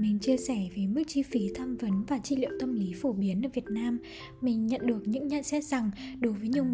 mình chia sẻ về mức chi phí tham vấn và trị liệu tâm lý phổ biến ở Việt Nam, mình nhận được những nhận xét rằng đối với nhiều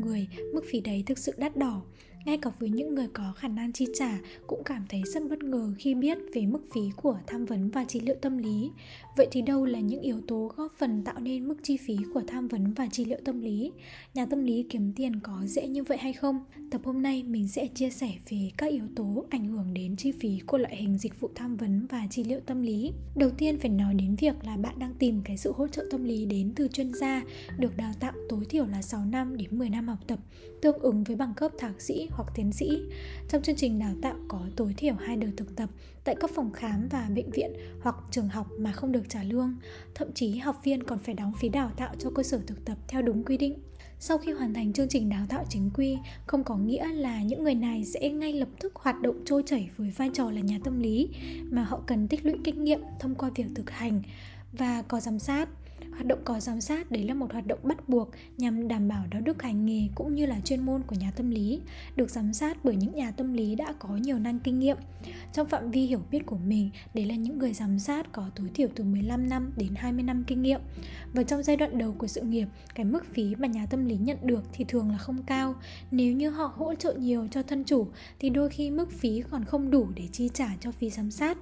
phí đấy thực sự đắt đỏ ngay cả với những người có khả năng chi trả cũng cảm thấy rất bất ngờ khi biết về mức phí của tham vấn và trị liệu tâm lý. Vậy thì đâu là những yếu tố góp phần tạo nên mức chi phí của tham vấn và trị liệu tâm lý? Nhà tâm lý kiếm tiền có dễ như vậy hay không? Tập hôm nay mình sẽ chia sẻ về các yếu tố ảnh hưởng đến chi phí của loại hình dịch vụ tham vấn và trị liệu tâm lý. Đầu tiên phải nói đến việc là bạn đang tìm cái sự hỗ trợ tâm lý đến từ chuyên gia, được đào tạo thiểu là 6 năm đến 10 năm học tập, tương ứng với bằng cấp thạc sĩ hoặc tiến sĩ. Trong chương trình đào tạo có tối thiểu hai đợt thực tập tại các phòng khám và bệnh viện hoặc trường học mà không được trả lương. Thậm chí học viên còn phải đóng phí đào tạo cho cơ sở thực tập theo đúng quy định. Sau khi hoàn thành chương trình đào tạo chính quy, không có nghĩa là những người này sẽ ngay lập tức hoạt động trôi chảy với vai trò là nhà tâm lý, mà họ cần tích lũy kinh nghiệm thông qua việc thực hành và có giám sát Hoạt động có giám sát đấy là một hoạt động bắt buộc nhằm đảm bảo đạo đức hành nghề cũng như là chuyên môn của nhà tâm lý, được giám sát bởi những nhà tâm lý đã có nhiều năm kinh nghiệm. Trong phạm vi hiểu biết của mình, đấy là những người giám sát có tối thiểu từ 15 năm đến 20 năm kinh nghiệm. Và trong giai đoạn đầu của sự nghiệp, cái mức phí mà nhà tâm lý nhận được thì thường là không cao. Nếu như họ hỗ trợ nhiều cho thân chủ thì đôi khi mức phí còn không đủ để chi trả cho phí giám sát.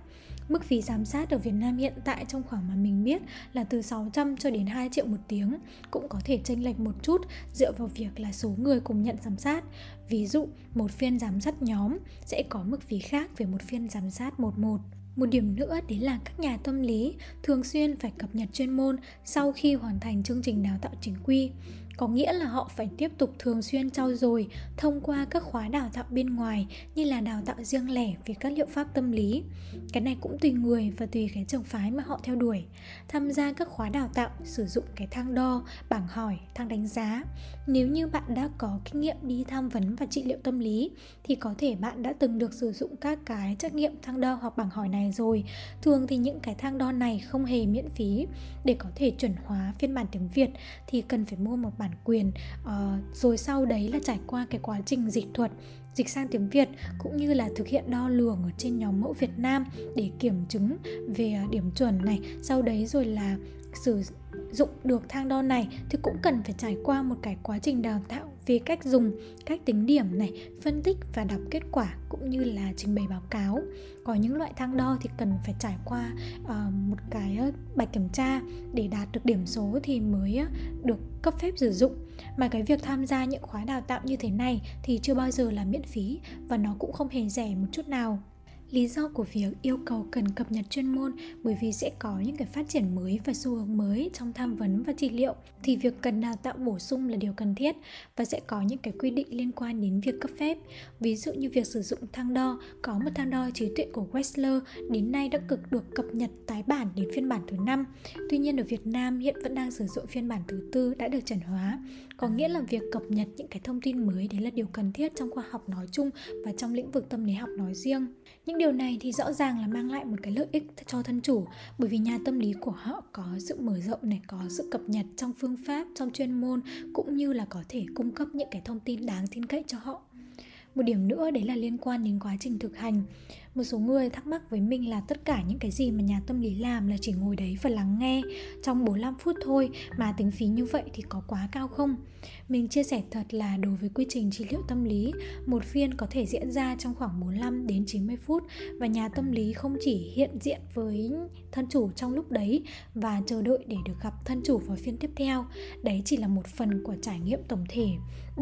Mức phí giám sát ở Việt Nam hiện tại trong khoảng mà mình biết là từ 600 cho đến 2 triệu một tiếng. Cũng có thể chênh lệch một chút dựa vào việc là số người cùng nhận giám sát. Ví dụ, một phiên giám sát nhóm sẽ có mức phí khác về một phiên giám sát một một. Một điểm nữa đấy là các nhà tâm lý thường xuyên phải cập nhật chuyên môn sau khi hoàn thành chương trình đào tạo chính quy có nghĩa là họ phải tiếp tục thường xuyên trau dồi thông qua các khóa đào tạo bên ngoài như là đào tạo riêng lẻ về các liệu pháp tâm lý. Cái này cũng tùy người và tùy cái trường phái mà họ theo đuổi. Tham gia các khóa đào tạo, sử dụng cái thang đo, bảng hỏi, thang đánh giá. Nếu như bạn đã có kinh nghiệm đi tham vấn và trị liệu tâm lý, thì có thể bạn đã từng được sử dụng các cái trắc nghiệm thang đo hoặc bảng hỏi này rồi. Thường thì những cái thang đo này không hề miễn phí. Để có thể chuẩn hóa phiên bản tiếng việt, thì cần phải mua một bản bản quyền uh, rồi sau đấy là trải qua cái quá trình dịch thuật dịch sang tiếng Việt cũng như là thực hiện đo lường ở trên nhóm mẫu Việt Nam để kiểm chứng về ờ, điểm chuẩn này. Sau đấy rồi là sử dụng được thang đo này thì cũng cần phải trải qua một cái quá trình đào tạo về cách dùng, cách tính điểm này, phân tích và đọc kết quả cũng như là trình bày báo cáo. Có những loại thang đo thì cần phải trải qua uh, một cái bài kiểm tra để đạt được điểm số thì mới được cấp phép sử dụng. Mà cái việc tham gia những khóa đào tạo như thế này thì chưa bao giờ là miễn phí và nó cũng không hề rẻ một chút nào. Lý do của việc yêu cầu cần cập nhật chuyên môn bởi vì sẽ có những cái phát triển mới và xu hướng mới trong tham vấn và trị liệu thì việc cần đào tạo bổ sung là điều cần thiết và sẽ có những cái quy định liên quan đến việc cấp phép. Ví dụ như việc sử dụng thang đo, có một thang đo trí tuệ của Wessler đến nay đã cực được cập nhật tái bản đến phiên bản thứ 5. Tuy nhiên ở Việt Nam hiện vẫn đang sử dụng phiên bản thứ tư đã được chuẩn hóa. Có nghĩa là việc cập nhật những cái thông tin mới đấy là điều cần thiết trong khoa học nói chung và trong lĩnh vực tâm lý học nói riêng. Những điều này thì rõ ràng là mang lại một cái lợi ích cho thân chủ bởi vì nhà tâm lý của họ có sự mở rộng này, có sự cập nhật trong phương pháp, trong chuyên môn cũng như là có thể cung cấp những cái thông tin đáng tin cậy cho họ. Một điểm nữa đấy là liên quan đến quá trình thực hành một số người thắc mắc với mình là tất cả những cái gì mà nhà tâm lý làm là chỉ ngồi đấy và lắng nghe trong 45 phút thôi mà tính phí như vậy thì có quá cao không? Mình chia sẻ thật là đối với quy trình trị liệu tâm lý, một phiên có thể diễn ra trong khoảng 45 đến 90 phút và nhà tâm lý không chỉ hiện diện với thân chủ trong lúc đấy và chờ đợi để được gặp thân chủ vào phiên tiếp theo. Đấy chỉ là một phần của trải nghiệm tổng thể.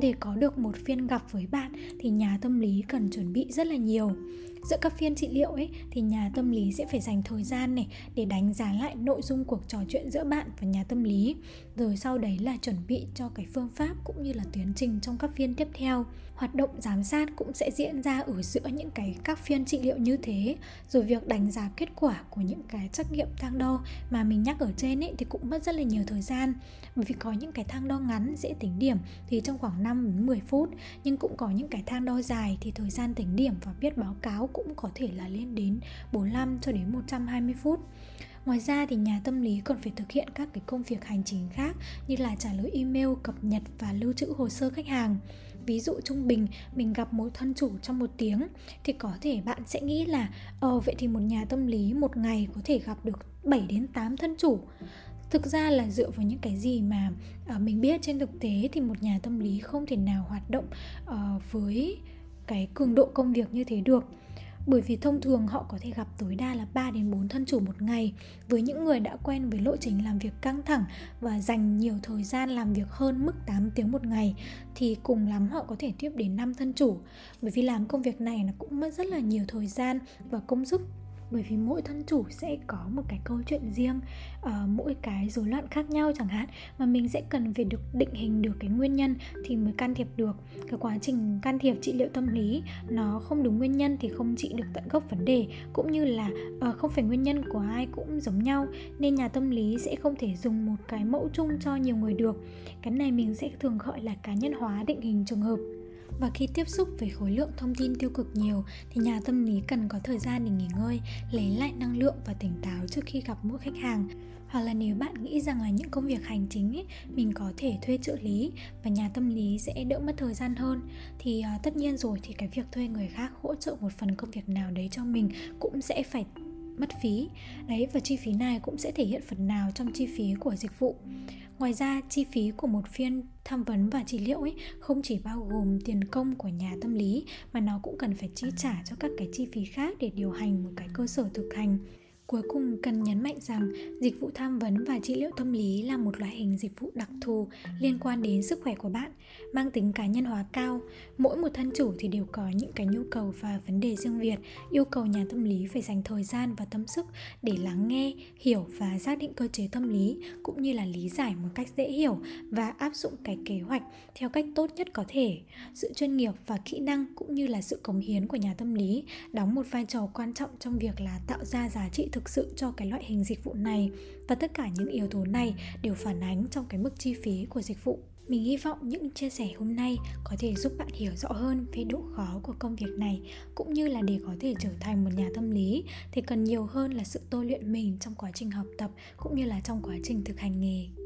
Để có được một phiên gặp với bạn thì nhà tâm lý cần chuẩn bị rất là nhiều giữa các phiên trị liệu ấy, thì nhà tâm lý sẽ phải dành thời gian này để đánh giá lại nội dung cuộc trò chuyện giữa bạn và nhà tâm lý. Rồi sau đấy là chuẩn bị cho cái phương pháp cũng như là tiến trình trong các phiên tiếp theo. Hoạt động giám sát cũng sẽ diễn ra ở giữa những cái các phiên trị liệu như thế. Rồi việc đánh giá kết quả của những cái trắc nghiệm thang đo mà mình nhắc ở trên ấy, thì cũng mất rất là nhiều thời gian. Bởi vì có những cái thang đo ngắn dễ tính điểm thì trong khoảng 5 đến 10 phút, nhưng cũng có những cái thang đo dài thì thời gian tính điểm và viết báo cáo cũng có thể là lên đến 45 cho đến 120 phút Ngoài ra thì nhà tâm lý còn phải thực hiện các cái công việc hành chính khác như là trả lời email, cập nhật và lưu trữ hồ sơ khách hàng. ví dụ trung bình mình gặp một thân chủ trong một tiếng thì có thể bạn sẽ nghĩ là ờ vậy thì một nhà tâm lý một ngày có thể gặp được 7 đến 8 thân chủ thực ra là dựa vào những cái gì mà uh, mình biết trên thực tế thì một nhà tâm lý không thể nào hoạt động uh, với cái cường độ công việc như thế được. Bởi vì thông thường họ có thể gặp tối đa là 3 đến 4 thân chủ một ngày, với những người đã quen với lộ trình làm việc căng thẳng và dành nhiều thời gian làm việc hơn mức 8 tiếng một ngày, thì cùng lắm họ có thể tiếp đến 5 thân chủ. Bởi vì làm công việc này nó cũng mất rất là nhiều thời gian và công sức bởi vì mỗi thân chủ sẽ có một cái câu chuyện riêng uh, mỗi cái rối loạn khác nhau chẳng hạn. Mà mình sẽ cần phải được định hình được cái nguyên nhân thì mới can thiệp được. Cái quá trình can thiệp trị liệu tâm lý nó không đúng nguyên nhân thì không trị được tận gốc vấn đề. Cũng như là uh, không phải nguyên nhân của ai cũng giống nhau nên nhà tâm lý sẽ không thể dùng một cái mẫu chung cho nhiều người được. Cái này mình sẽ thường gọi là cá nhân hóa định hình trường hợp và khi tiếp xúc với khối lượng thông tin tiêu cực nhiều thì nhà tâm lý cần có thời gian để nghỉ ngơi lấy lại năng lượng và tỉnh táo trước khi gặp mỗi khách hàng. Hoặc là nếu bạn nghĩ rằng là những công việc hành chính ấy, mình có thể thuê trợ lý và nhà tâm lý sẽ đỡ mất thời gian hơn thì uh, tất nhiên rồi thì cái việc thuê người khác hỗ trợ một phần công việc nào đấy cho mình cũng sẽ phải mất phí. Đấy và chi phí này cũng sẽ thể hiện phần nào trong chi phí của dịch vụ. Ngoài ra, chi phí của một phiên tham vấn và trị liệu ấy không chỉ bao gồm tiền công của nhà tâm lý mà nó cũng cần phải chi trả cho các cái chi phí khác để điều hành một cái cơ sở thực hành. Cuối cùng cần nhấn mạnh rằng dịch vụ tham vấn và trị liệu tâm lý là một loại hình dịch vụ đặc thù liên quan đến sức khỏe của bạn, mang tính cá nhân hóa cao. Mỗi một thân chủ thì đều có những cái nhu cầu và vấn đề riêng biệt, yêu cầu nhà tâm lý phải dành thời gian và tâm sức để lắng nghe, hiểu và xác định cơ chế tâm lý cũng như là lý giải một cách dễ hiểu và áp dụng cái kế hoạch theo cách tốt nhất có thể. Sự chuyên nghiệp và kỹ năng cũng như là sự cống hiến của nhà tâm lý đóng một vai trò quan trọng trong việc là tạo ra giá trị thực thực sự cho cái loại hình dịch vụ này. Và tất cả những yếu tố này đều phản ánh trong cái mức chi phí của dịch vụ. Mình hy vọng những chia sẻ hôm nay có thể giúp bạn hiểu rõ hơn về độ khó của công việc này, cũng như là để có thể trở thành một nhà tâm lý. Thì cần nhiều hơn là sự tôi luyện mình trong quá trình học tập, cũng như là trong quá trình thực hành nghề.